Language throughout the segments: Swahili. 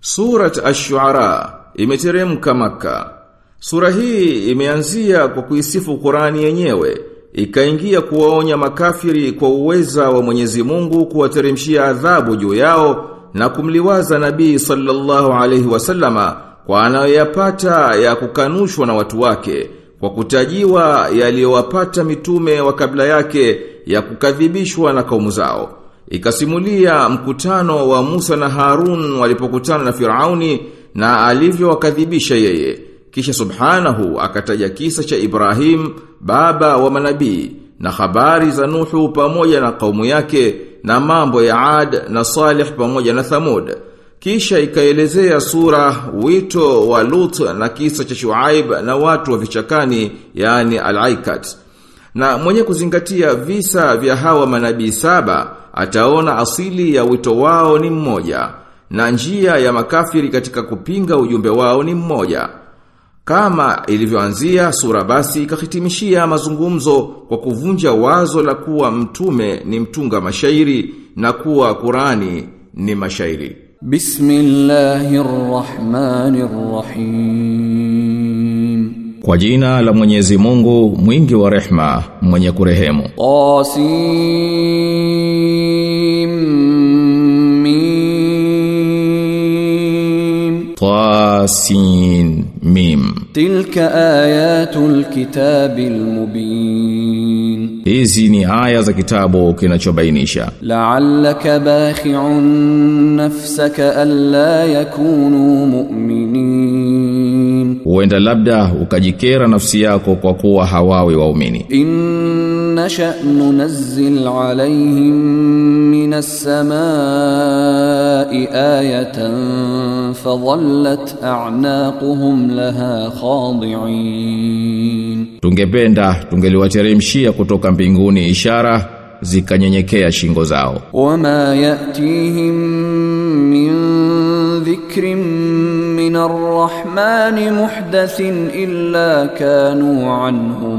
Surat Ash-Shu'ara imeteremka maka. Sura hii imeanzia kwa kuisifu Qurani yenyewe, ikaingia kuwaonya makafiri kwa uweza wa Mwenyezi Mungu kuwateremshia adhabu juu yao na kumliwaza Nabii sallallahu alaihi wasallama kwa anayoyapata ya kukanushwa na watu wake, kwa kutajiwa yaliyowapata mitume wa kabla yake ya kukadhibishwa na kaumu zao. Ikasimulia mkutano wa Musa na Harun walipokutana na Firauni na alivyowakadhibisha yeye. Kisha subhanahu akataja kisa cha Ibrahim, baba wa manabii, na habari za Nuhu pamoja na kaumu yake, na mambo ya Ad na Salih pamoja na Thamud. Kisha ikaelezea sura wito wa Lut na kisa cha Shuaib na watu wa vichakani, yani Al-Aikat. Na mwenye kuzingatia visa vya hawa manabii saba, ataona asili ya wito wao ni mmoja, na njia ya makafiri katika kupinga ujumbe wao ni mmoja. Kama ilivyoanzia sura basi ikahitimishia mazungumzo kwa kuvunja wazo la kuwa mtume ni mtunga mashairi na kuwa Qurani ni mashairi. Bismillahirrahmanirrahim. Kwa jina la Mwenyezi Mungu mwingi wa rehma mwenye kurehemu. Qasim Tasin Mim. Tilka ayatul kitabil mubin. Hizi ni aya za kitabu kinachobainisha. La'allaka bakhi'un nafsaka alla yakunu mu'minin huenda labda ukajikera nafsi yako kwa kuwa hawawi waumini. Inna sha'nu nazzil minas samaa'i ayatan fadhallat a'naquhum laha khadi'in. Tungependa tungeliwateremshia kutoka mbinguni ishara zikanyenyekea shingo zao. Wama ya'tihim min dhikrin من الرحمن محدث إلا كانوا عنه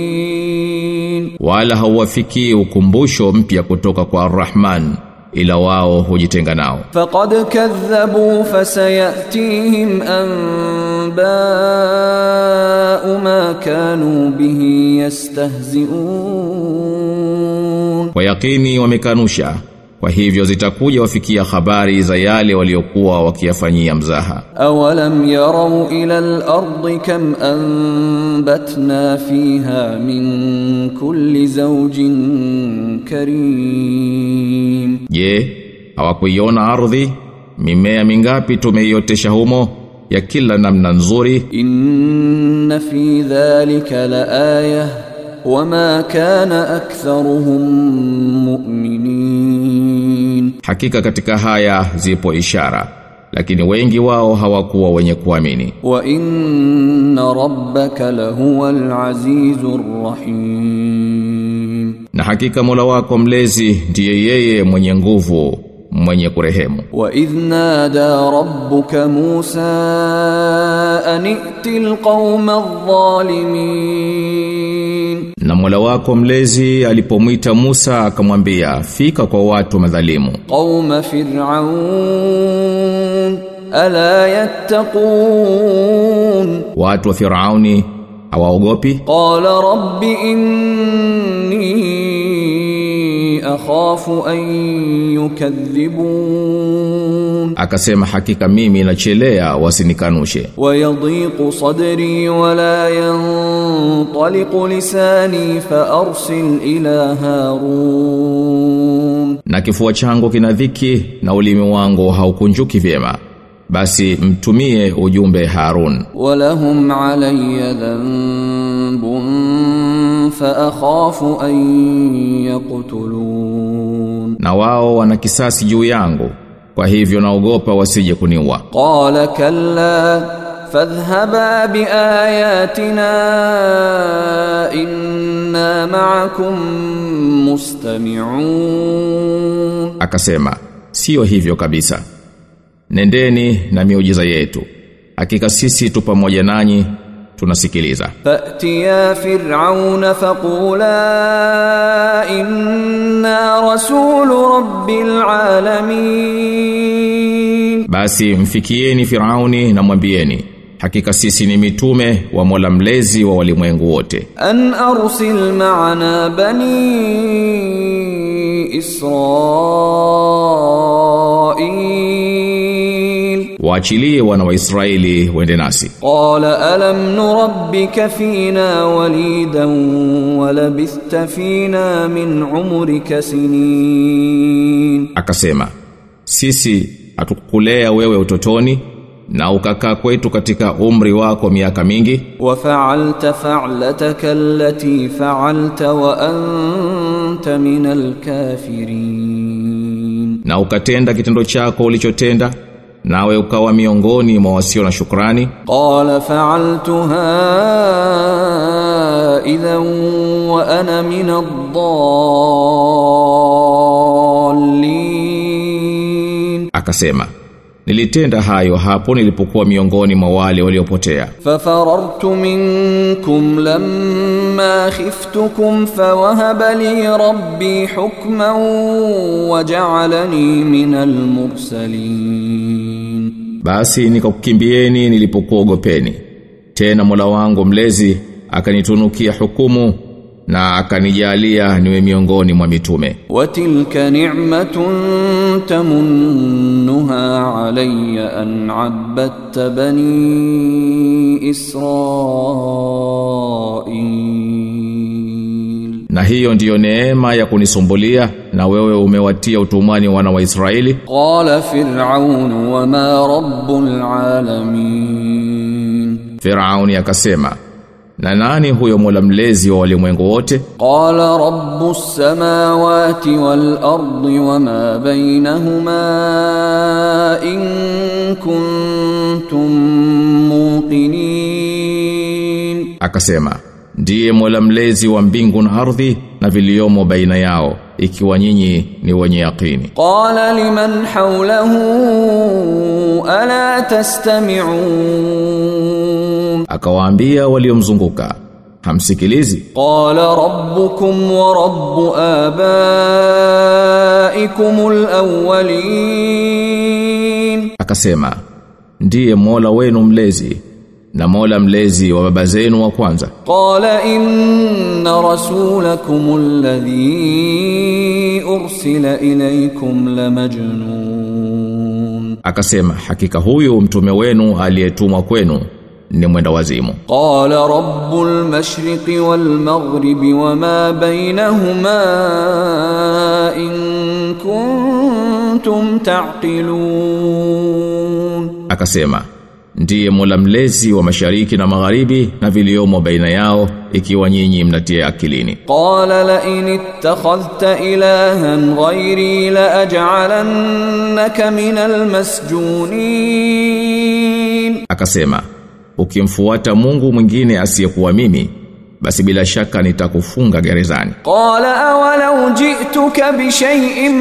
معرضين Wala hauwafikii ukumbusho mpya kutoka kwa Ar-Rahman ila wao hujitenga nao. فقد كذبوا فسيأتيهم أنباء ما كانوا به يستهزئون Kwa yakini wamekanusha, kwa hivyo zitakuja wafikia habari za yale waliokuwa wakiyafanyia mzaha. Awalam yarau ila al-ardi kam anbatna fiha min kulli zawjin karim. Je hawakuiona ardhi mimea mingapi tumeiotesha humo ya kila namna nzuri? Inna fi dhalika la ayah wama kana aktharuhum mu'minin hakika katika haya zipo ishara lakini wengi wao hawakuwa wenye kuamini. Wa inna rabbaka lahuwal azizur rahim. Na hakika Mola wako mlezi ndiye yeye mwenye nguvu mwenye kurehemu. Wa idhna da rabbuka Musa an itil adh-dhalimin na Mola wako mlezi alipomwita Musa akamwambia fika kwa watu madhalimu. Qauma Fir'aun ala yattaqun. Watu wa Firauni hawaogopi? Qala rabbi inni akhafu an yukadhibun, akasema hakika mimi nachelea wasinikanushe. Wayadhiqu sadri wa la yantaliqu lisani fa arsil ila Harun, na kifua changu kina dhiki na ulimi wangu haukunjuki vyema basi mtumie ujumbe Harun. Walahum alayya dhanbun فأخاف أن يقتلون Na wao wana kisasi juu yangu. Kwa hivyo naogopa wasije kuniua. قال كلا فاذهبا بآياتنا إنا معكم مستمعون Akasema, sio hivyo kabisa. Nendeni na miujiza yetu. Hakika sisi tu pamoja nanyi tunasikiliza. Fatiya fir'auna faqula inna rasulu rabbil alamin. Basi mfikieni firauni na mwambieni hakika sisi ni mitume wa Mola mlezi wa walimwengu wote. An arsil ma'ana bani israil waachilie wana wa Israeli wende nasi. Qala alam nurabbika fina walidan walabista fina min umrika sinin. Akasema sisi atukulea wewe utotoni na ukakaa kwetu katika umri wako miaka mingi. Wa fa'alta fa'lataka allati fa'alta wa anta minal kafirin. Na ukatenda kitendo chako ulichotenda nawe ukawa miongoni mwa wasio na shukrani. Qala fa'altuha idhan wa ana min akasema Nilitenda hayo hapo nilipokuwa miongoni mwa wale waliopotea. Fafarartu minkum lamma khiftukum fawahaba li rabbi hukman waja'alani minal mursalin. Basi nikakukimbieni nilipokuwa ogopeni Tena Mola wangu mlezi akanitunukia hukumu na akanijalia niwe miongoni mwa mitume. Watilka ni'matun tamunnuha alayya an abadta bani Israil, na hiyo ndiyo neema ya kunisumbulia na wewe umewatia utumwani wana wa Israeli. Qala Fir'aun wama rabbul alamin, Firauni akasema na nani huyo Mola mlezi wa walimwengu wote? Qala rabbus samawati wal ardi wama bainahuma in kuntum muqinin, akasema ndiye Mola mlezi wa mbingu na ardhi na viliomo baina yao ikiwa nyinyi ni wenye yaqini. Qala liman hawlahu ala tastami'un akawaambia waliomzunguka hamsikilizi. Qala rabbukum wa rabb abaikum alawwalin. Akasema ndiye mola wenu mlezi na mola mlezi wa baba zenu wa kwanza. Qala inna rasulakum alladhi ursila ilaykum lamajnun akasema hakika huyu mtume wenu aliyetumwa kwenu ni mwenda wazimu. Qala rabbul mashriqi wal maghribi wama bainahuma in kuntum taqilun, akasema ndiye Mola mlezi wa mashariki na magharibi na viliomo baina yao ikiwa nyinyi mnatia akilini. Qala la in ittakhadhta ilahan ghairi la aj'alannaka minal masjunin, akasema ukimfuata Mungu mwingine asiyekuwa mimi basi bila shaka nitakufunga gerezani. Qala awalau ji'tuka bi shay'in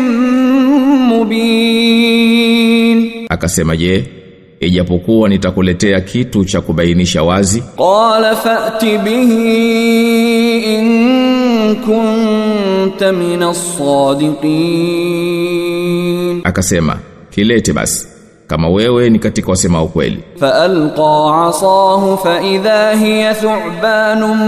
mubin, akasema je, ijapokuwa nitakuletea kitu cha kubainisha wazi. Qala fa'ti bihi in kunta min sadiqin akasema kilete basi kama wewe ni katika wasema ukweli. Faalqa asahu fa idha hiya thu'banun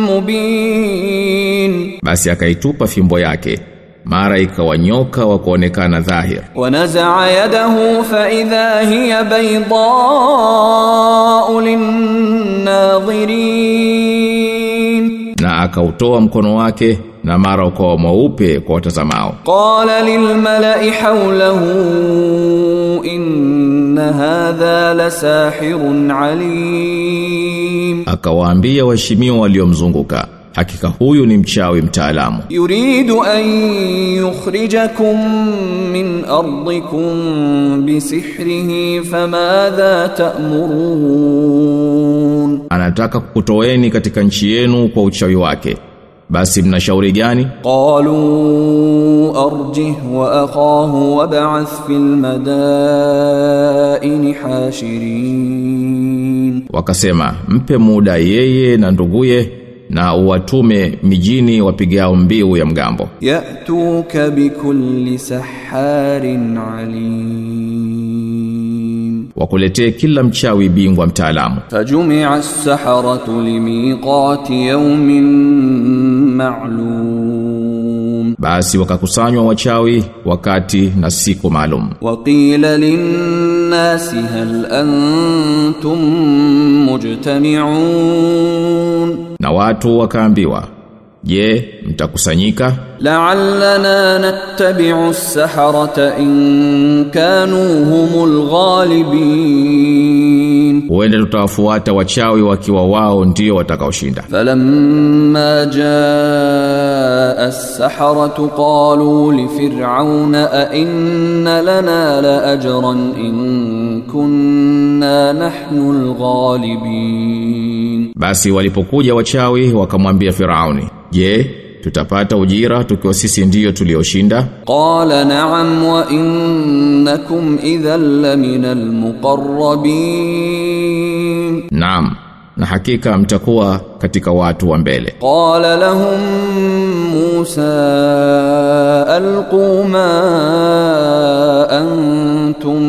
mubin. Basi akaitupa fimbo yake mara ikawanyoka wa kuonekana dhahir. Wanaza'a yadahu fa idha hiya baydha'u linnadhirin. Na akautoa mkono wake na mara ukawa mweupe kwa watazamao. Qala lilmala'i hawlahu inna hadha lasahirun alim, akawaambia waheshimiwa waliomzunguka hakika huyu ni mchawi mtaalamu. Yuridu an yukhrijakum min ardikum bisihrihi famadha ta'murun, anataka kukutoeni katika nchi yenu kwa uchawi wake basi mnashauri gani? Qalu arjih wa akahu wab'ath fil madaini hashirin. Wakasema mpe muda yeye na nduguye na uwatume mijini wapigao mbiu ya mgambo. Yatuka bikulli saharin alim. Wakuletee kila mchawi bingwa mtaalamu. Tajumia as-saharatu limiqati yawmin ma'lum. Basi wakakusanywa wachawi wakati na siku maalum. Waqila linnasi hal antum mujtami'un. Na watu wakaambiwa je mtakusanyika? La'allana nattabi'u as-saharata in kanu humul ghalibin huenda tutawafuata wachawi wakiwa wao ndio watakaoshinda. Falamma jaa as-saharatu qalu li fir'auna a inna lana la ajran in kunna nahnu al-ghalibin. Basi walipokuja wachawi wakamwambia firauni je tutapata ujira tukiwa sisi ndiyo tulioshinda. Qala na'am wa innakum idhan laminal muqarrabin. Naam na hakika mtakuwa katika watu wa mbele. Qala lahum musa alqu antum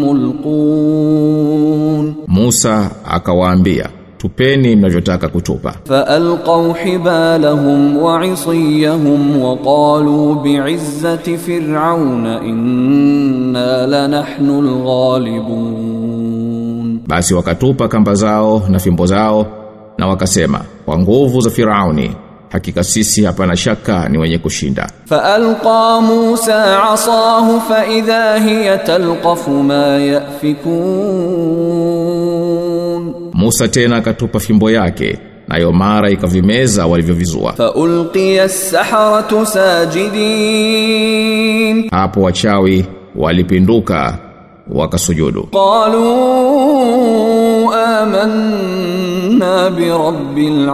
mulqun. Musa akawaambia tupeni mnavyotaka kutupa. Faalqaw hibalahum wa isiyahum wa qalu bi'izzati fir'auna inna lanahnu alghalibun. Basi wakatupa kamba zao na fimbo zao na wakasema kwa nguvu za Firauni hakika sisi hapana shaka ni wenye kushinda. Faalqa musa asahu fa idha hiya talqafu ma yafikun. Musa tena akatupa fimbo yake nayo mara ikavimeza walivyovizua. Fa ulqiya saharatu sajidin, hapo wachawi walipinduka wakasujudu. Qalu amanna bi rabbil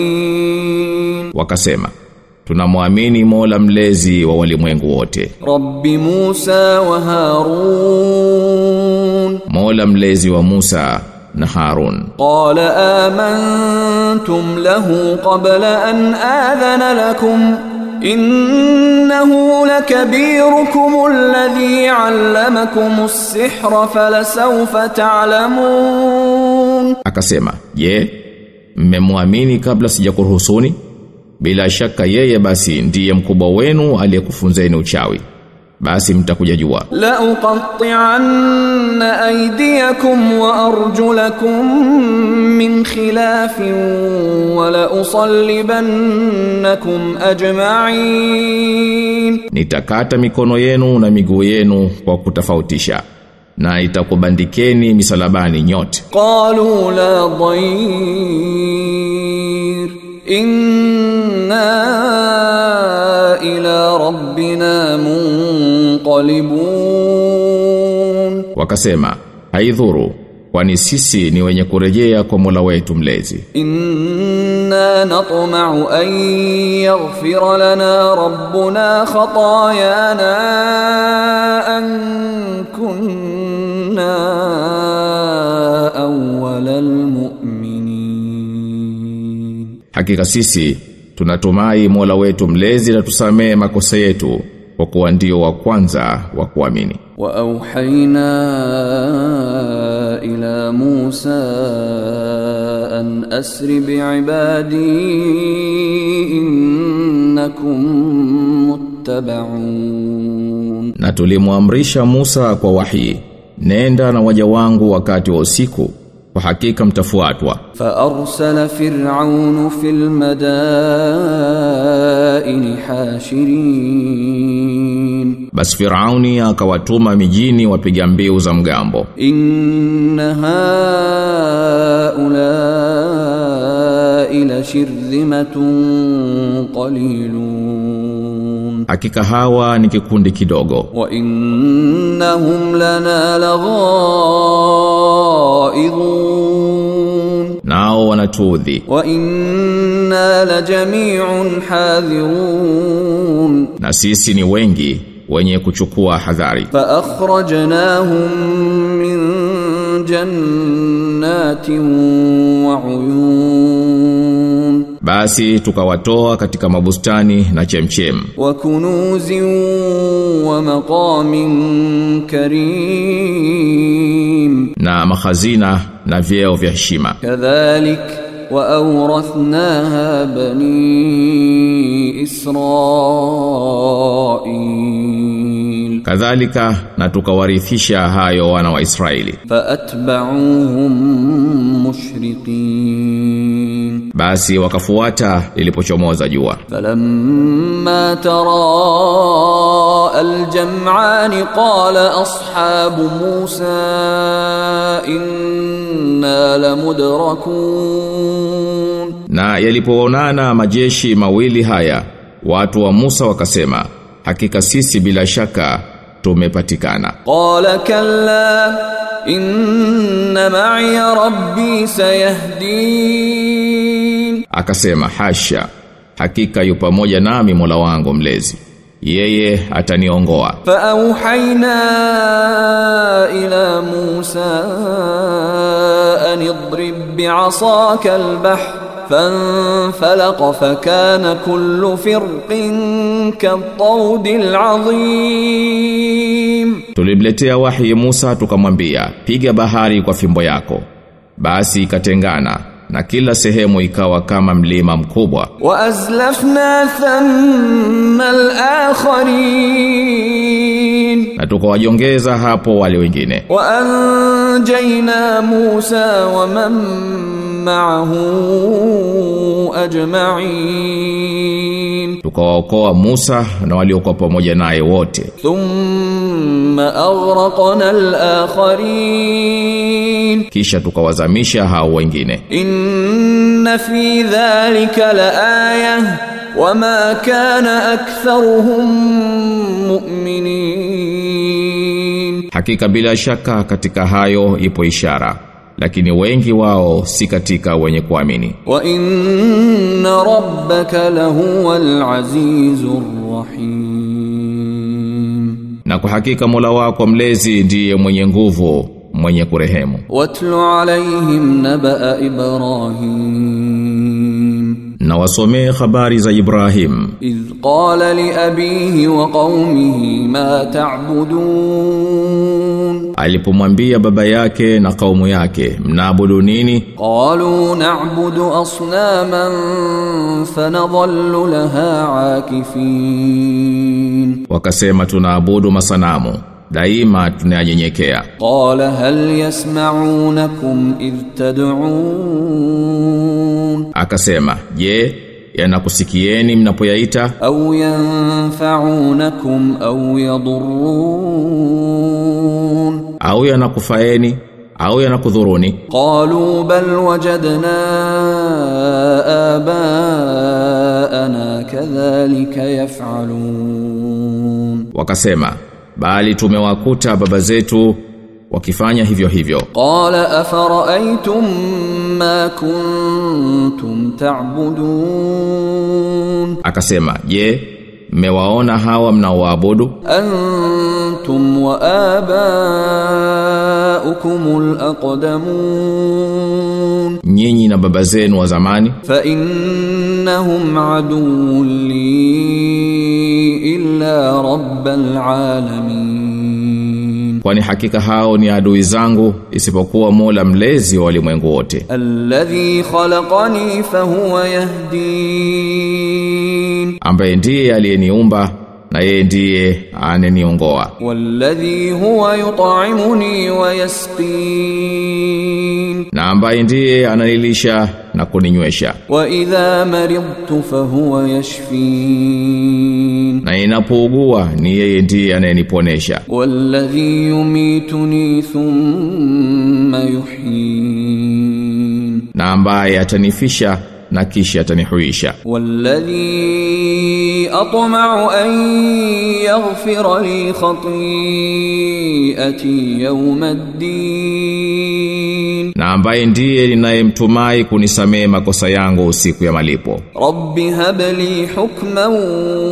alamin, wakasema tunamwamini Mola mlezi wa walimwengu wote. Rabbi Musa wa Harun, Mola mlezi wa Musa na Harun. Qala amantum lahu qabla an adhana lakum innahu lakabirukum alladhi 'allamakum as-sihra falasawfa ta'lamun. Akasema, "Je, mmemwamini kabla sijakuruhusuni? Bila shaka yeye basi ndiye mkubwa wenu aliyekufunzeni uchawi." basi mtakuja jua. La uqatti'anna aydiyakum wa arjulakum min khilafin wa la usallibannakum ajma'in. Nitakata mikono yenu na miguu yenu kwa kutofautisha na itakubandikeni misalabani nyote. Qalu la dhair in ghalibun wakasema haidhuru kwani sisi ni wenye kurejea kwa Mola wetu mlezi. Inna natma'u an yaghfira lana rabbuna khatayana an kunna awwalal mu'minin. Hakika sisi tunatumai Mola wetu mlezi na tusamee makosa yetu kwa kuwa ndio wa kwanza wa kuamini. Wa auhaina ila Musa an asri biibadi innakum muttabaun, na tulimwamrisha Musa kwa wahi, nenda na waja wangu wakati wa usiku kwa hakika mtafuatwa. Fa arsala fir'aun fil madain hashirin. Bas fir'auni akawatuma mijini wapiga mbiu za mgambo. Inna haula ila shirzimatun qalilun. Hakika hawa ni kikundi kidogo. Wa innahum lana laghaa ghaidhun nao wanatuudhi. Wa inna la jami'un hadhirun na sisi ni wengi wenye kuchukua hadhari. Fa akhrajnahum min jannatin wa uyun basi tukawatoa katika mabustani na chemchem. Wa kunuzi wa maqamin karim. Na mahazina na vyeo vya heshima. Kadhalik wa awrathnaha bani israil. Kadhalika na tukawarithisha hayo wana wa Israeli. Fa atba'uhum mushriqin basi wakafuata lilipochomoza jua. Falamma tara aljam'an qala ashabu musa inna lamudrakun. Na yalipoonana majeshi mawili haya watu wa Musa wakasema hakika sisi bila shaka tumepatikana. Qala kalla inna ma'i rabbi sayahdin Akasema hasha, hakika yu pamoja nami Mola wangu mlezi. Yeye ataniongoa. Fa auhaina ila Musa anidrib bi'asaka al-bahr fanfalaqa fakana kullu firqin kal-tawdil azim. Tulimletea wahi Musa tukamwambia, piga bahari kwa fimbo yako. Basi ikatengana na kila sehemu ikawa kama mlima mkubwa. Wa azlafna thamma al-akharin. Na tukawajongeza hapo wale wengine. Wa anjayna Musa wa man ma'ahu ajma'in. Tukawaokoa Musa na waliokuwa pamoja naye wote. Thumma aghraqna al-akharin. Kisha tukawazamisha hao wengine. Inna fi dhalika laaya wama kana aktharuhum mu'minin. Hakika bila shaka katika hayo ipo ishara lakini wengi wao si katika wenye kuamini. Wa inna rabbaka lahuwal azizur rahim. Na kwa hakika Mola wako mlezi ndiye mwenye nguvu mwenye kurehemu. Watlu alaihim nabaa ibrahim. Na wasomee habari za Ibrahim. Iz qala li abihi wa qaumihi ma ta'budun alipomwambia baba yake na kaumu yake mnaabudu nini? Qalu na'budu asnaman fanadhallu laha akifin wakasema tunaabudu masanamu daima tunayanyenyekea. Qala hal yasma'unakum idh tad'un? Akasema je yeah, Eh, yanakusikieni mnapoyaita. Au yanfa'unakum au yadurrun. Au yanakufaeni au yanakudhuruni. Qalu bal wajadna abaana kadhalika yaf'alun. Wakasema bali tumewakuta baba zetu wakifanya hivyo hivyo. Qala afara'aytum ma kuntum ta'budun? Akasema je mmewaona hawa mnaoabudu? Antum wa abaukumul aqdamun nyinyi na baba zenu wa zamani? Fa innahum aduwwun li illa rabbil alamin kwani hakika hao ni adui zangu isipokuwa Mola mlezi wa walimwengu wote. Alladhi khalaqani fahuwa yahdin. Ambaye ndiye aliyeniumba na yeye ndiye aneniongoa. Walladhi huwa yut'imuni wa yasqin, na ambaye ndiye ananilisha na kuninywesha. Wa idha maridtu fa huwa yashfin, na ninapougua ni yeye ndiye anayeniponesha. Walladhi yumituni thumma yuhyin, na ambaye atanifisha na kisha atanihuisha. Walladhi atma'u an yaghfira li khati'ati yawmiddin. Na ambaye ndiye ninayemtumai kunisamehe makosa yangu usiku ya malipo. Rabbi habli hukman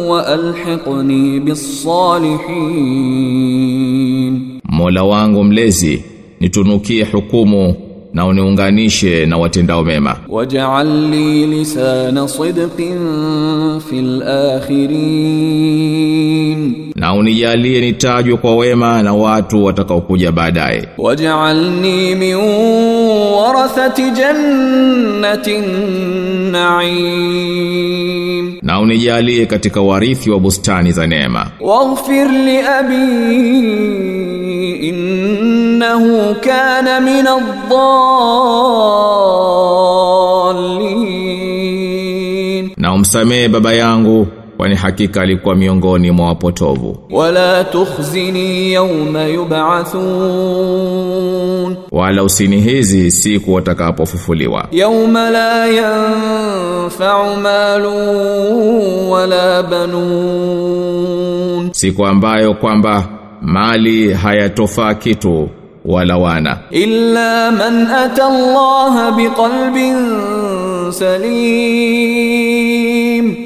wa alhiqni bis salihin mola wangu mlezi nitunukie hukumu na uniunganishe na watendao mema. Waj'al li sidqin fil akhirin, na unijalie nitajwe kwa wema na watu watakaokuja baadaye. Waj'alni min warathati jannatin na'im, na unijalie katika warithi wa bustani za neema. Waghfir li abi innahu kana min ad-dallin, na umsamehe baba yangu kwani hakika alikuwa miongoni mwa wapotovu. Wala tukhzini yawma yub'athun, wala usinihizi siku watakapofufuliwa. Yawma la yanfa'u malun wala banun, siku ambayo kwamba mali hayatofaa kitu wana إلا من أتى الله بقلب سليم.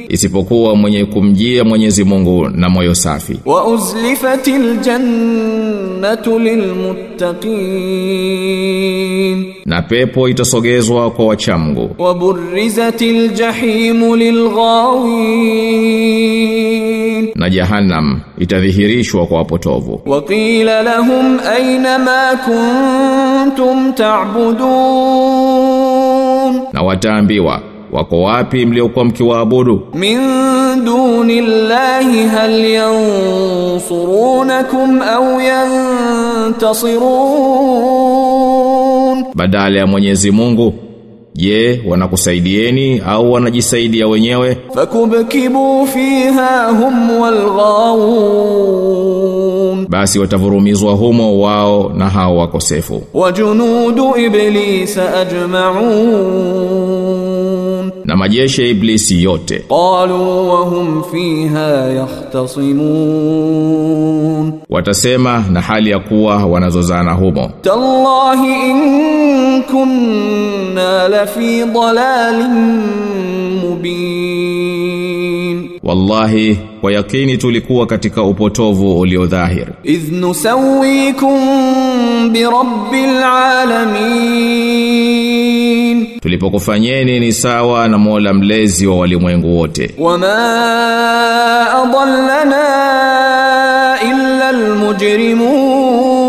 isipokuwa mwenye kumjia Mwenyezi Mungu na moyo safi. Wa uzlifatil jannatu lilmuttaqin, na pepo itasogezwa kwa wachamgu. Wa burrizatil jahimu lilghawin, na jahannam itadhihirishwa kwa wapotovu. Wa qila lahum aina ma kuntum ta'budun, na wataambiwa wako wapi mliokuwa mkiwaabudu? Min dunillahi hal yansurunakum au yantasirun badala ya Mwenyezi Mungu je wanakusaidieni au wanajisaidia wenyewe? Fakubkibu fiha hum walghawun. Basi watavurumizwa humo wao na hao wakosefu. Wajunudu iblis ajma'un na majeshi ya iblisi yote. Qalu wa hum fiha yahtasimun watasema na hali ya kuwa wanazozana humo. Tallahi in kunna la fi dhalalin mubin wallahi kwa yakini tulikuwa katika upotovu uliodhahir idh nusawikum bi rabbil alamin tulipokufanyeni ni sawa na Mola mlezi wa walimwengu wote. Wama adallana illa almujrimun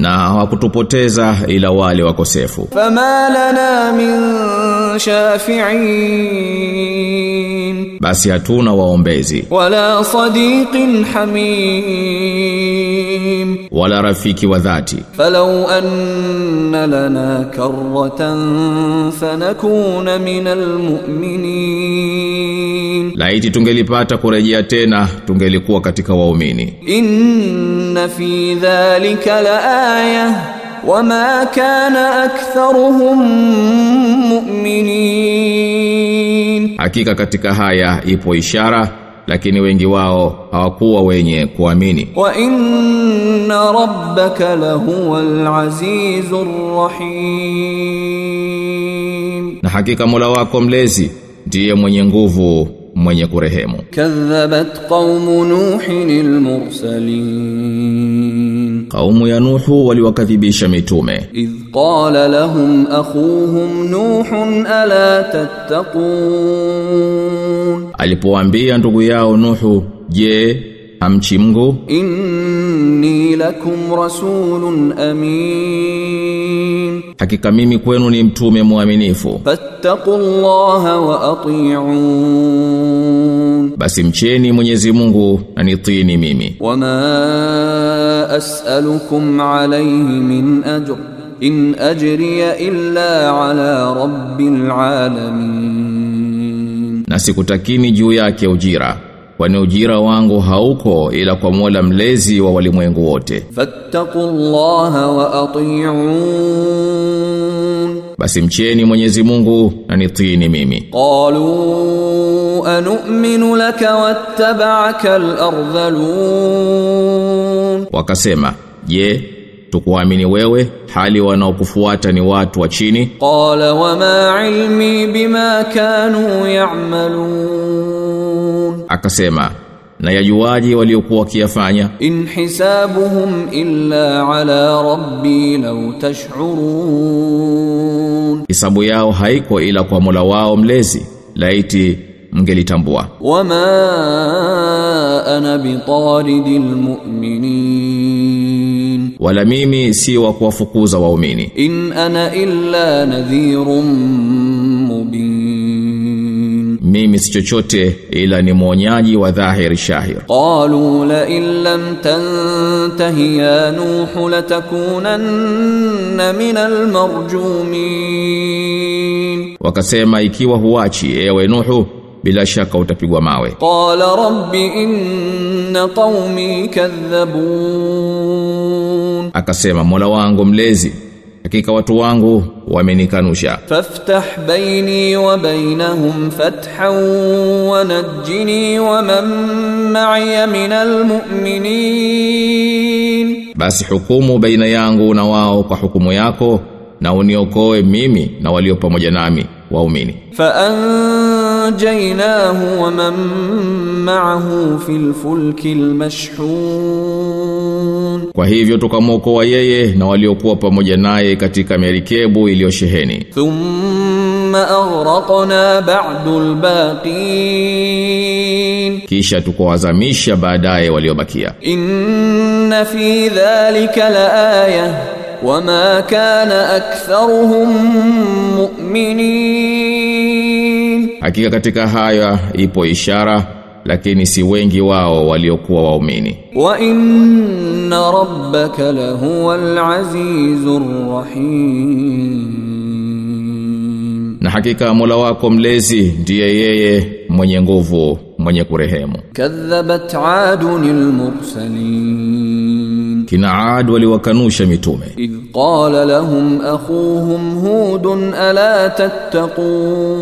na hawakutupoteza ila wale wakosefu. Fama lana min shafi'in. Basi hatuna waombezi. Wala sadiqin hamim. Wala rafiki wa dhati. Falau anna lana karratan fanakuna minal mu'minin laiti tungelipata kurejea tena tungelikuwa katika waumini. Inna fi dhalika laaya wama kana aktharuhum mu'minin. Hakika katika haya ipo ishara lakini wengi wao hawakuwa wenye kuamini. Wa inna rabbaka lahuwal azizur rahim. Na hakika Mola wako mlezi ndiye mwenye nguvu mwenye kurehemu. Kadhabat qaumu Nuhin al-mursalin, qaumu ya Nuhu waliwakadhibisha mitume. Idh qala lahum akhuhum Nuhun ala tattaqun, alipoambia ndugu yao Nuhu, je, amchi Mungu. Inni lakum rasulun amin. Hakika mimi kwenu ni mtume mwaminifu. Fattaqullaha wa ati'un. Basi mcheni Mwenyezi Mungu na nitini mimi wama as'alukum alayhi min ajr. In ajriya illa ala rabbil alamin. Na sikutakini juu yake ujira kwani ujira wangu hauko ila kwa Mola mlezi wa walimwengu wote. Fattaqullaha wa ati'un, basi mcheni Mwenyezi Mungu na nitini mimi. Qalu anu'minu laka wattaba'aka al-ardhalun, wakasema je, tukuamini wewe hali wanaokufuata ni watu wa chini? Qala wama ilmi bima kanu ya'malun ya'malun akasema na yajuaji waliokuwa wakiyafanya? In hisabuhum illa ala rabbi law tash'urun. Hisabu yao haiko ila kwa Mola wao mlezi laiti mngelitambua wama ana bitaridil mu'minin. Wala mimi si wa kuwafukuza waumini. In ana illa nadhirun mimi si chochote ila ni mwonyaji wa dhahiri shahir. Qalu la in lam tantahi ya nuh latakunanna min almarjumin wakasema ikiwa huachi ewe nuhu bila shaka utapigwa mawe. Qala rabbi inna qaumi kadhabun. Akasema mola wangu mlezi hakika watu wangu wamenikanusha faftah baini wa bainahum fathan wa najjini wa man ma'iya min almu'minin basi hukumu baina yangu na wao kwa hukumu yako na uniokoe mimi na walio pamoja nami waumini. Fa anjaynahu wa man ma'ahu fil fulki almashhun kwa hivyo tukamwokoa yeye na waliokuwa pamoja naye katika merikebu iliyosheheni. Thumma aghraqna ba'dul baqin. Kisha tukawazamisha baadaye waliobakia. Inna fi dhalika laaya wama kana aktharuhum mu'minin. Hakika katika haya ipo ishara lakini si wengi wao waliokuwa waumini. Wa inna rabbaka lahuwal azizur na hakika Mola wako mlezi ndiye yeye mwenye nguvu mwenye kurehemu. Kadhabat adunil mursalin, kina waliwakanusha mitume. Idh qala lahum akhuhum hudun ala tattaqun,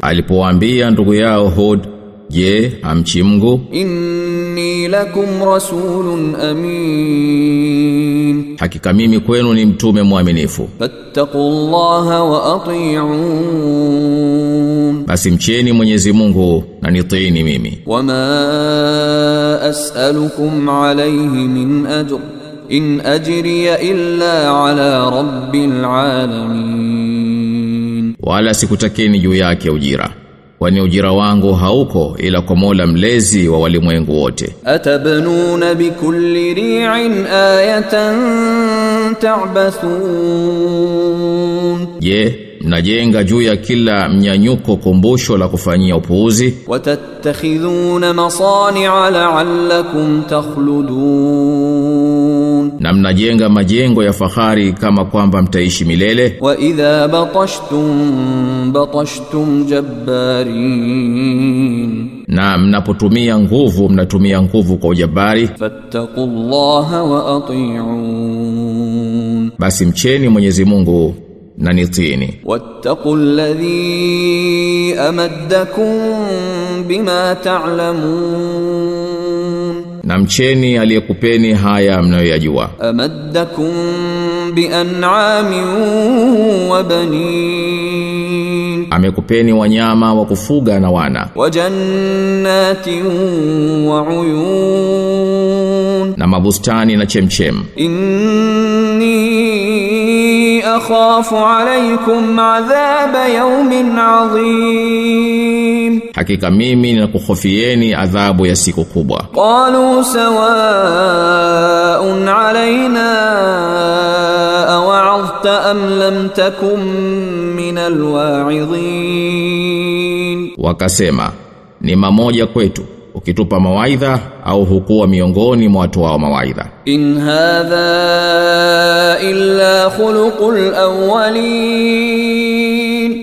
alipowaambia ndugu yao Hud Je, hamchi Mungu? Inni lakum rasulun amin. Hakika mimi kwenu ni mtume mwaminifu. Fattaqullaha wa ati'un. Basi mcheni Mwenyezi Mungu na nitiini mimi. Wama as'alukum alayhi min ajr. In ajriya illa ala rabbil alamin. Wala sikutakeni juu yake ujira kwani ujira wangu hauko ila kwa Mola mlezi wa walimwengu wote. Atabnuna bikulli ri'in ayatan ta'bathun. Je, najenga juu ya kila mnyanyuko kumbusho la kufanyia upuuzi watattakhidhuna masani'a la'allakum takhludun تخلدون na mnajenga majengo ya fahari kama kwamba mtaishi milele وإذا بطشتم بطشتم جبارين na mnapotumia nguvu mnatumia nguvu kwa ujabari فاتقوا الله وأطيعون basi mcheni Mwenyezi Mungu na nitiini واتقوا الذي أمدكم بما تعلمون na mcheni aliyekupeni haya mnayoyajua. Amaddakum bi an'amin wa banin, amekupeni wanyama wa kufuga na wana. Wa jannatin wa uyun, na mabustani na chemchem. Inni akhafu alaykum adhaba yawmin adhim, hakika mimi ninakuhofieni adhabu ya siku kubwa. Qalu sawaun alaina awa'adhta am lam takum min alwa'idhin, wakasema ni mamoja kwetu ukitupa mawaidha au hukuwa miongoni mwa watu wao mawaidha. In hadha illa hadha khuluqul awwalin.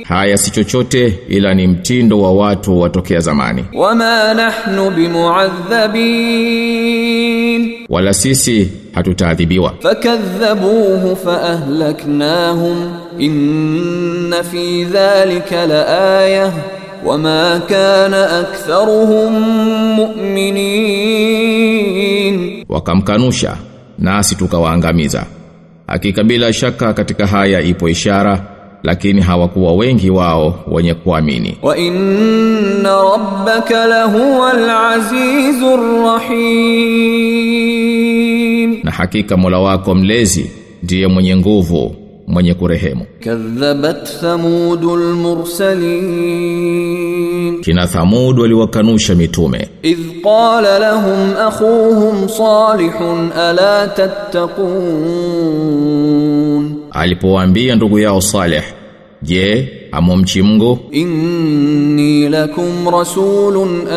Haya si chochote ila ni mtindo wa watu watokea zamani. Wama nahnu bimuadhabin. Wala sisi hatutaadhibiwa. Fakadhabuhu faahlaknahum inna fi dhalika laayah wama kana aktharuhum mu'minin. Wakamkanusha nasi tukawaangamiza hakika bila shaka katika haya ipo ishara lakini hawakuwa wengi wao wenye kuamini. Wa inna rabbaka lahuwal azizur rahim. Na hakika Mola wako mlezi ndiye mwenye nguvu mwenye kurehemu. Kadhabat thamudul mursalin. Kina Thamud waliwakanusha mitume. Idh qala lahum akhuhum salihun ala tattaqun? Alipowaambia ndugu yao Saleh je amomchi Mungu inni lakum rasulun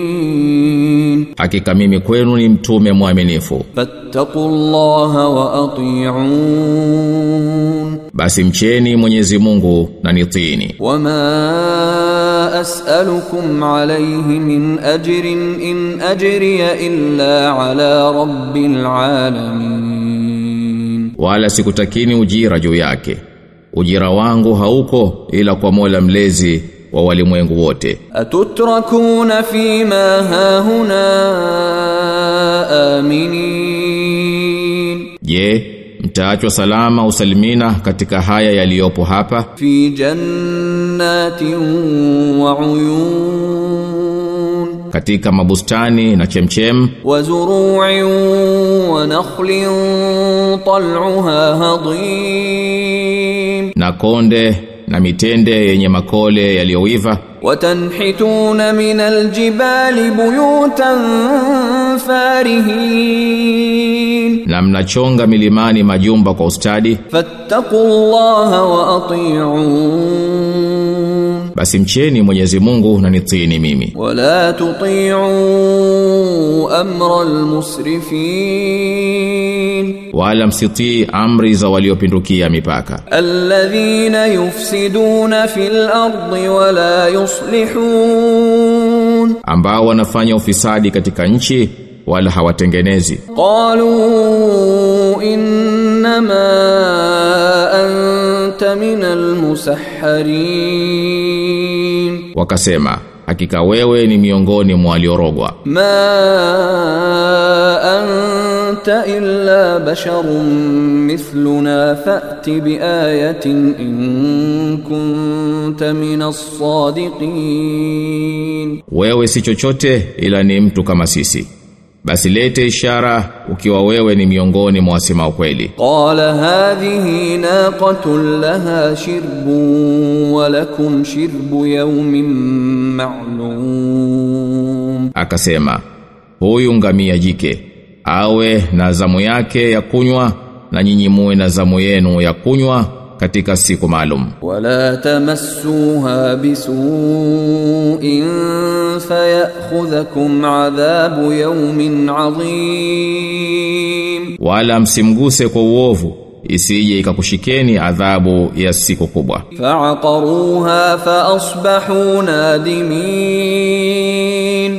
amin. Hakika mimi kwenu ni mtume mwaminifu. Fattaqullaha wa ati'un. Basi mcheni Mwenyezi Mungu na nitini wama as'alukum alayhi min ajrin in ajriya illa ala rabbil alamin. Wala sikutakini ujira juu yake ujira wangu hauko ila kwa Mola mlezi wa walimwengu wote. Atutrakuna fima hahuna aminin. Je mtaachwa salama usalimina katika haya yaliyopo hapa? Fi jannatin wa uyun. Katika mabustani na chemchem? Wa zuru'in wa nakhlin tal'uha hadim na konde na mitende yenye makole yaliyoiva. Watanhituna minal aljibali buyutan farihin. Na mnachonga milimani majumba kwa ustadi. Fattaqullaha wa ati'un basi mcheni Mwenyezi Mungu na nitiini mimi. Wala tuti'u amra almusrifin. Wala msitii amri za waliopindukia mipaka. Alladhina yufsiduna fil ardi wala yuslihun. Ambao wanafanya ufisadi katika nchi wala hawatengenezi. Qalu innama an kunta minal musahharin wakasema hakika wewe ni miongoni mwa waliorogwa. Ma anta illa basharun mithluna fa'ti biayatin in kunta minas sadiqin wewe si chochote ila ni mtu kama sisi basi lete ishara ukiwa wewe ni miongoni mwa wasema ukweli. Qala hadhihi naqatun laha shirbu wa lakum shirbu yawmin ma'lum, akasema huyu ngamia jike awe na zamu yake ya kunywa na nyinyi muwe na zamu yenu ya kunywa katika siku maalum. Wala tamassuha bisu'in fayakhudhukum adhabu yawmin adhim wala msimguse kwa uovu isije ikakushikeni adhabu ya siku kubwa. Fa'aqaruha faasbahu nadimin.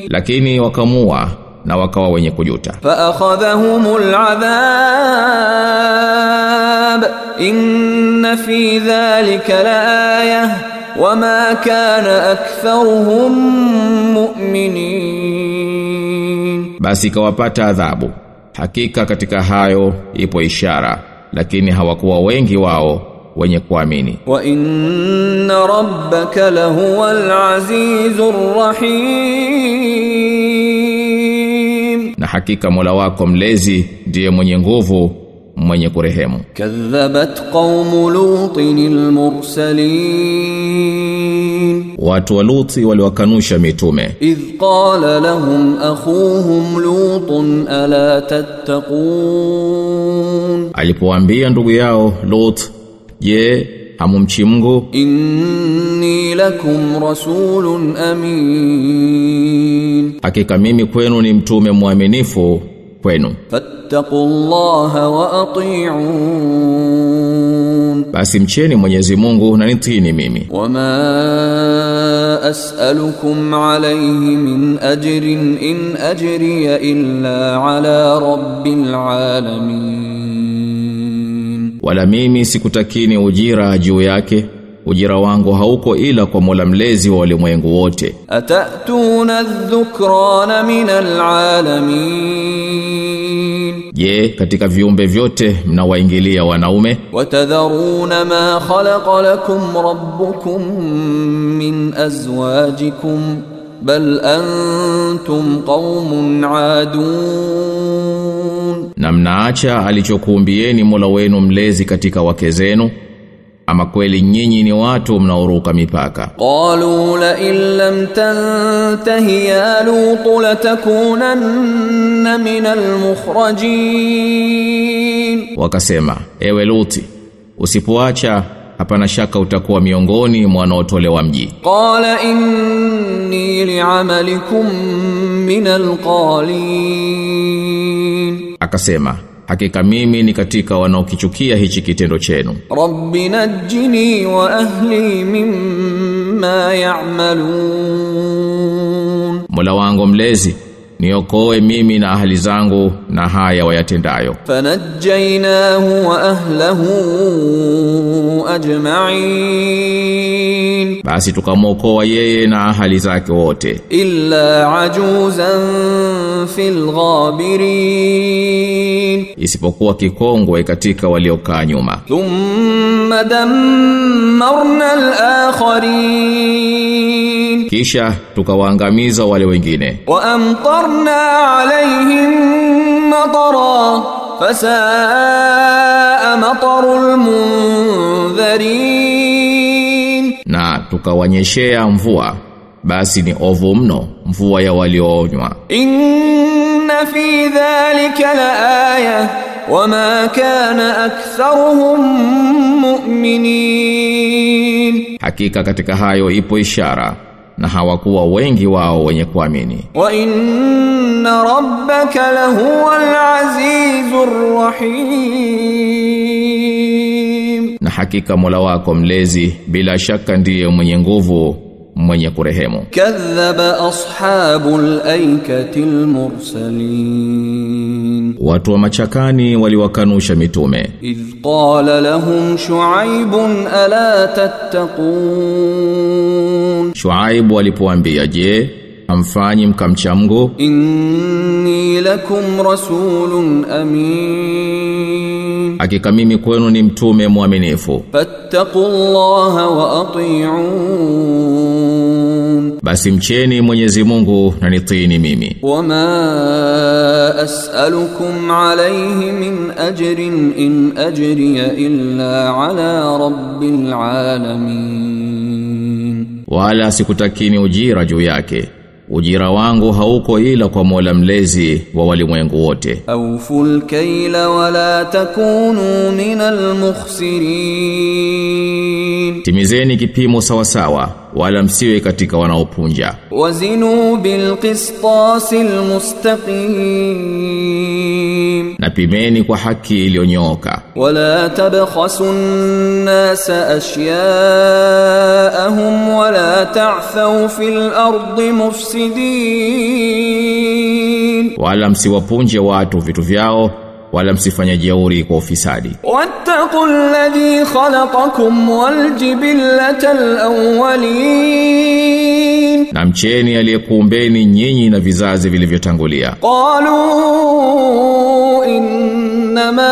Lakini wakamua na wakawa wenye kujuta. Fa akhadhahumul adhab. العذاب إن في ذلك لآية وما كان أكثرهم مؤمنين basi ikawapata adhabu hakika katika hayo ipo ishara lakini hawakuwa wengi wao wenye kuamini وإن ربك لهو العزيز الرحيم na hakika Mola wako mlezi ndiye mwenye nguvu mwenye kurehemu. Kadhabat qaumu Lutin al-mursalin, watu wa Luti waliwakanusha mitume. Idh qala lahum akhuhum Lutun ala tattaqun, alipowaambia ndugu yao Lut, je, hamumchi Mungu? Inni lakum rasulun amin, hakika mimi kwenu ni mtume mwaminifu kwenu. Fat Wattaqullaha wa ati'un. Basi mcheni Mwenyezi Mungu na nitini mimi. Wama as'alukum alayhi min ajrin in ajriya illa ala rabbil alamin. Wala mimi sikutakini ujira juu yake. Ujira wangu hauko ila kwa Mola mlezi wa walimwengu wote. Atatuna dhukrana minal alamin. Je, katika viumbe vyote mnawaingilia wanaume? Watadharuna ma khalaqa lakum rabbukum min azwajikum bal antum qaumun adun, na mnaacha alichokuumbieni Mola wenu mlezi katika wake zenu ama kweli nyinyi ni watu mnaoruka mipaka? Qalu la illam tantahi ya lut latakunanna min almukhrajin wakasema ewe luti usipoacha hapana shaka utakuwa miongoni mwa wanaotolewa mji. Qala inni li'amalikum min alqalin akasema hakika mimi ni katika wanaokichukia hichi kitendo chenu. Rabbi najini wa ahli mimma ya'malun. Mola wangu mlezi niokoe mimi na ahli zangu na haya wayatendayo. Fanajjainahu wa ahlihi ajma'in. Basi tukamwokoa yeye na ahali zake wote. Illa ajuzan fil ghabirin. Isipokuwa kikongwe katika waliokaa nyuma. Thumma dammarna al-akharin. Kisha tukawaangamiza wale wengine. Wa amtar وأمطرنا عليهم مطرا فساء مطر المنذرين na tukawanyeshea mvua basi ni ovu mno mvua ya walioonywa إن في ذلك لآية وما كان أكثرهم مؤمنين hakika katika hayo ipo ishara na hawakuwa wengi wao wenye kuamini. Wa inna rabbaka lahuwal azizur rahim, na hakika Mola wako mlezi bila shaka ndiye mwenye nguvu mwenye kurehemu. Kadhaba ashabul aikatil mursalin, watu wa machakani waliwakanusha mitume. Idh qala lahum shuaibun ala tattaqun Shuaibu alipoambia je amfanyi mkamcha Mungu inni lakum rasulun amin. Hakika mimi kwenu ni mtume mwaminifu. Fattaqullaha wa ati'un. Basi mcheni Mwenyezi Mungu na nitini mimi. Wama as'alukum alayhi min ajrin in ajriya illa ala rabbil alamin wala sikutakini ujira juu yake ujira wangu hauko ila kwa Mola mlezi wa walimwengu wote. Auful kaila wala takunu minal mukhsirin, timizeni kipimo sawasawa wala msiwe katika wanaopunja. Wazinu bil qistasil mustaqim pimeni kwa haki iliyonyooka. Wala tabkhasun nasa ashya'ahum wala ta'thaw fil ardi mufsidin, wala msiwapunje watu vitu vyao wala msifanye jeuri kwa ufisadi. Wattaqul ladhi khalaqakum wal awwalin na mcheni aliyekuumbeni nyinyi na vizazi vilivyotangulia. Qalu innama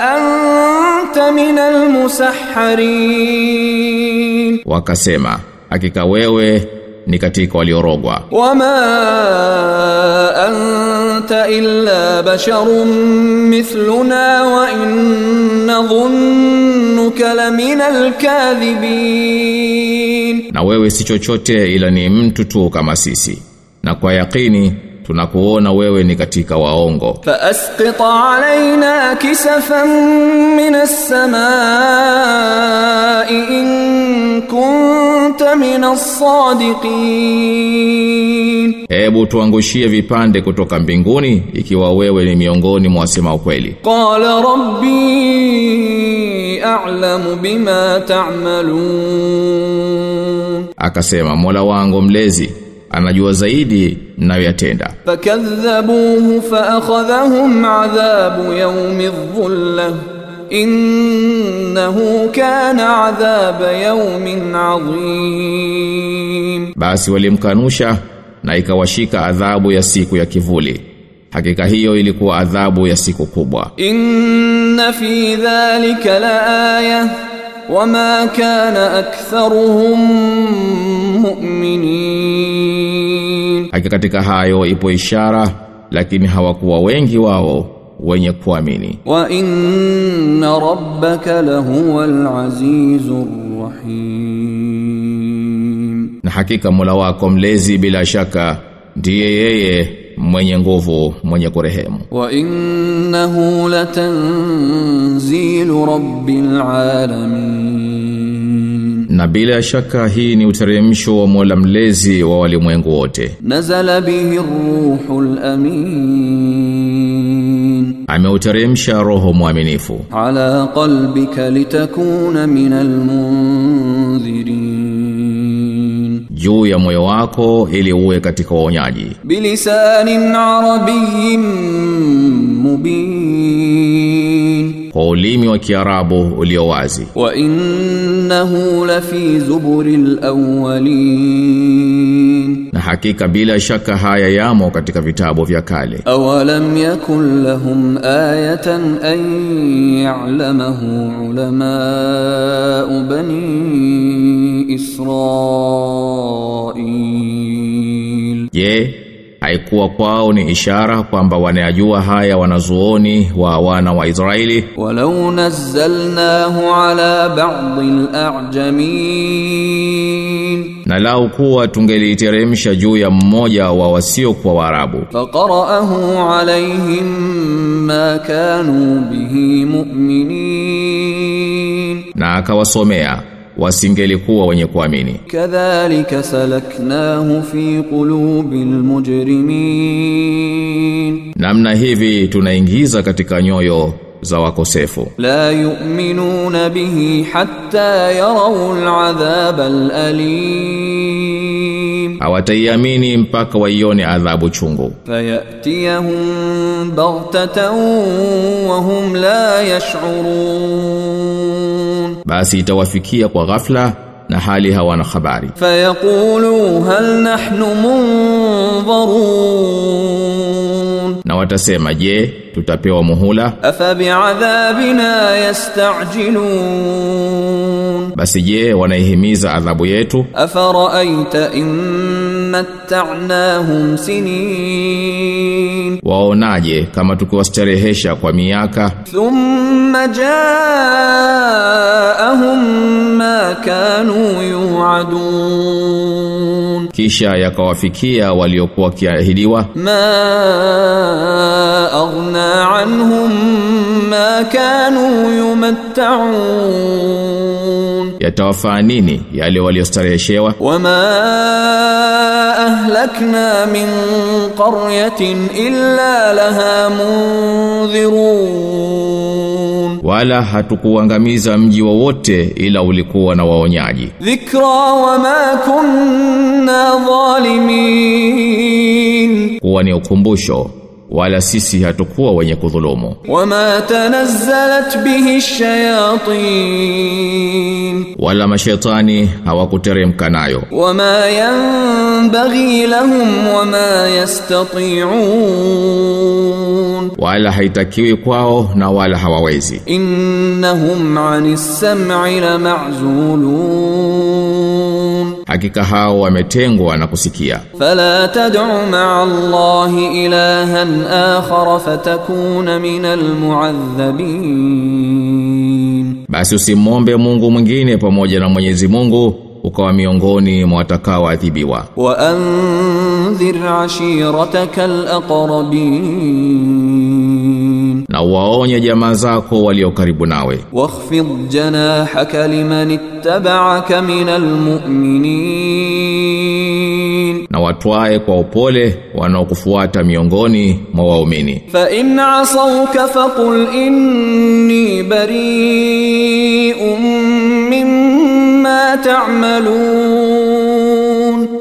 anta minal musahharin. Wakasema hakika wewe ni katika waliorogwa. Wama anta illa basharun mithluna wa in nadhunnuka lamina alkadhibin na wewe si chochote ila ni mtu tu kama sisi. Na kwa yaqini tunakuona wewe ni katika waongo. Fa asqit alaina kisafan min as-samaa'i in kunta min as-sadiqin. Hebu tuangushie vipande kutoka mbinguni ikiwa wewe ni miongoni mwa wasema ukweli. Qala rabbi a'lamu bima ta'malun. Akasema mola wangu mlezi anajua zaidi nayoyatenda fakadhabuhu faakhadhahum adhabu yawmi dhullah innahu kana adhaba yawmin adhim. Basi walimkanusha na ikawashika adhabu ya siku ya kivuli. Hakika hiyo ilikuwa adhabu ya siku kubwa. Inna fi dhalika la aya wama kana aktharuhum mu'minin. Hakika katika hayo ipo ishara lakini hawakuwa wengi wao wenye kuamini. Wa inna rabbaka lahuwal azizur rahim. Na hakika Mola wako mlezi bila shaka ndiye yeye mwenye nguvu mwenye kurehemu wa innahu latanzilu rabbil alamin na bila shaka hii ni uteremsho wa Mola mlezi wa walimwengu wote. Nazala bihi ruhul amin, ameuteremsha roho mwaminifu. Ala qalbika litakuna minal munzirin, juu ya moyo wako ili uwe katika waonyaji. Bilisanin arabiyyin mubin kwa ulimi wa Kiarabu ulio wazi. Wa innahu lafi zuburil awwalin. Na hakika bila shaka haya yamo katika vitabu vya kale. Awalam yakun lahum ayatan an ya'lamahu ulama bani israil. Je yeah haikuwa kwao ni ishara kwamba wanayajua haya wanazuoni wa wana wa Israeli. Walau nazzalnahu ala ba'dil a'jamin. Na lau kuwa tungeliteremsha juu ya mmoja wa wasio kwa Waarabu faqara'ahu alaihim ma kanu bihi mu'minin. Na akawasomea wasingelikuwa wenye kuamini. Kadhalika salaknahu fi qulubil mujrimin, namna hivi tunaingiza katika nyoyo za wakosefu. La yu'minuna bihi hatta yarau al'adhab al'alim, hawataiamini mpaka waione adhabu chungu. Fayatiyahum baghtatan wa hum la yash'urun basi itawafikia kwa ghafla na hali hawana habari. Fayaqulu hal nahnu munzarun? Na watasema je tutapewa muhula? Afa bi'adhabina yasta'jilun? Basi je wanaihimiza adhabu yetu? Afa in mattanahum sinin, waonaje kama tukiwastarehesha kwa miaka. Thumma jaahum ma kanu yuadun, kisha yakawafikia waliokuwa kiahidiwa. Ma aghna anhum ma kanu yumattaun yatawafaa nini yale waliostareheshewa? Wama ahlakna min qaryatin illa laha mundhirun wala hatukuangamiza mji wowote ila ulikuwa na waonyaji. Dhikra wama kunna zalimin. Kuwa ni ukumbusho wala sisi hatukuwa wenye kudhulumu. Wama tanazzalat bihi shayatin. Wala mashaitani hawakuteremka nayo. Wama yanbaghi lahum wama yastati'un. Wala haitakiwi kwao na wala hawawezi. Innahum anis sam'i la hakika hao wametengwa na kusikia. Fala tad'u ma'a allahi ilahan akhar fatakuna min almu'adhabin basi usimombe Mungu mwingine pamoja na Mwenyezi Mungu ukawa miongoni mwa watakaoadhibiwa. Wa anzir ashiratakal aqrabin na waonye jamaa zako walio karibu nawe. Wakhfid janahaka liman ittaba'aka minal mu'minin. Na watwae kwa upole wanaokufuata miongoni mwa waumini. Fa in asawka faqul inni bari'un mimma ta'malun.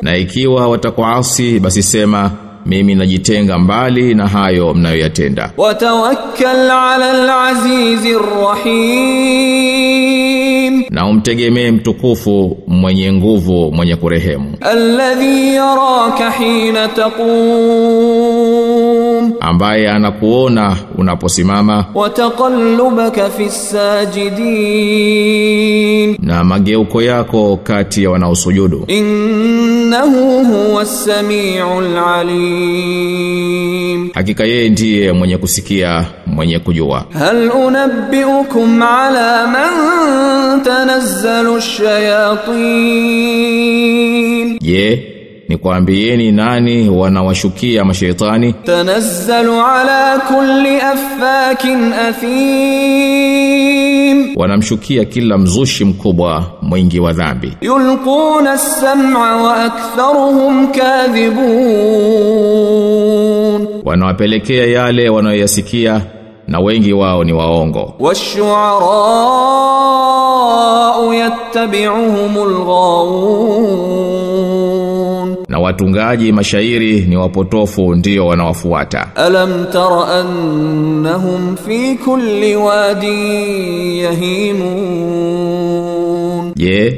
Na ikiwa watakuasi basi sema mimi najitenga mbali na hayo mnayoyatenda. Watawakkal ala al-azizir rahim, na umtegemee mtukufu mwenye nguvu mwenye kurehemu. Alladhi yaraka hina taqum, ambaye anakuona unaposimama. Wataqallubaka fis na mageuko yako kati ya wanaosujudu. In innahu huwa samiul alim. Hakika yeye ndiye mwenye kusikia mwenye kujua. Hal unabbiukum ala man tanazzalu shayatin je nikwambieni nani wanawashukia mashaitani? Tanazzalu ala kulli athim. Wanamshukia kila mzushi mkubwa mwingi wa dhambi. Yulquna as-sam'a wa aktharuhum kadhibun. Wanawapelekea yale wanayoyasikia na wengi wao ni waongo. Washu'ara yattabi'uhumul ghawun na watungaji mashairi ni wapotofu ndio wanawafuata. Alam tara annahum fi kulli wadi yahimun. Je yeah,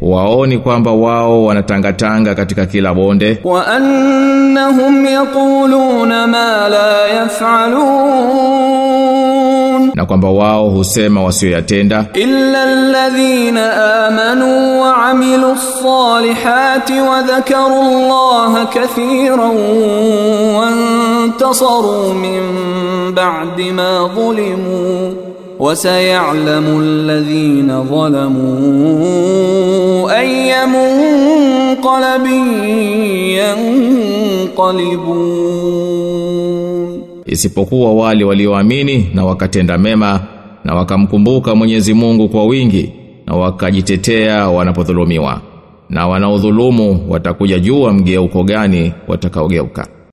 waoni kwamba wao wanatangatanga katika kila bonde? Wa annahum yaquluna ma la yaf'alun. na kwamba wao husema wasioyatenda illa alladhina amanu wa amilu ssalihati wa dhakaru Allah kathiran wa intasaru min ba'di ma zulimu وسيعلم الذين ظلموا أي منقلب ينقلبون isipokuwa wale walioamini na wakatenda mema na wakamkumbuka Mwenyezi Mungu kwa wingi na wakajitetea wanapodhulumiwa. Na wanaodhulumu watakuja jua mgeuko gani watakaogeuka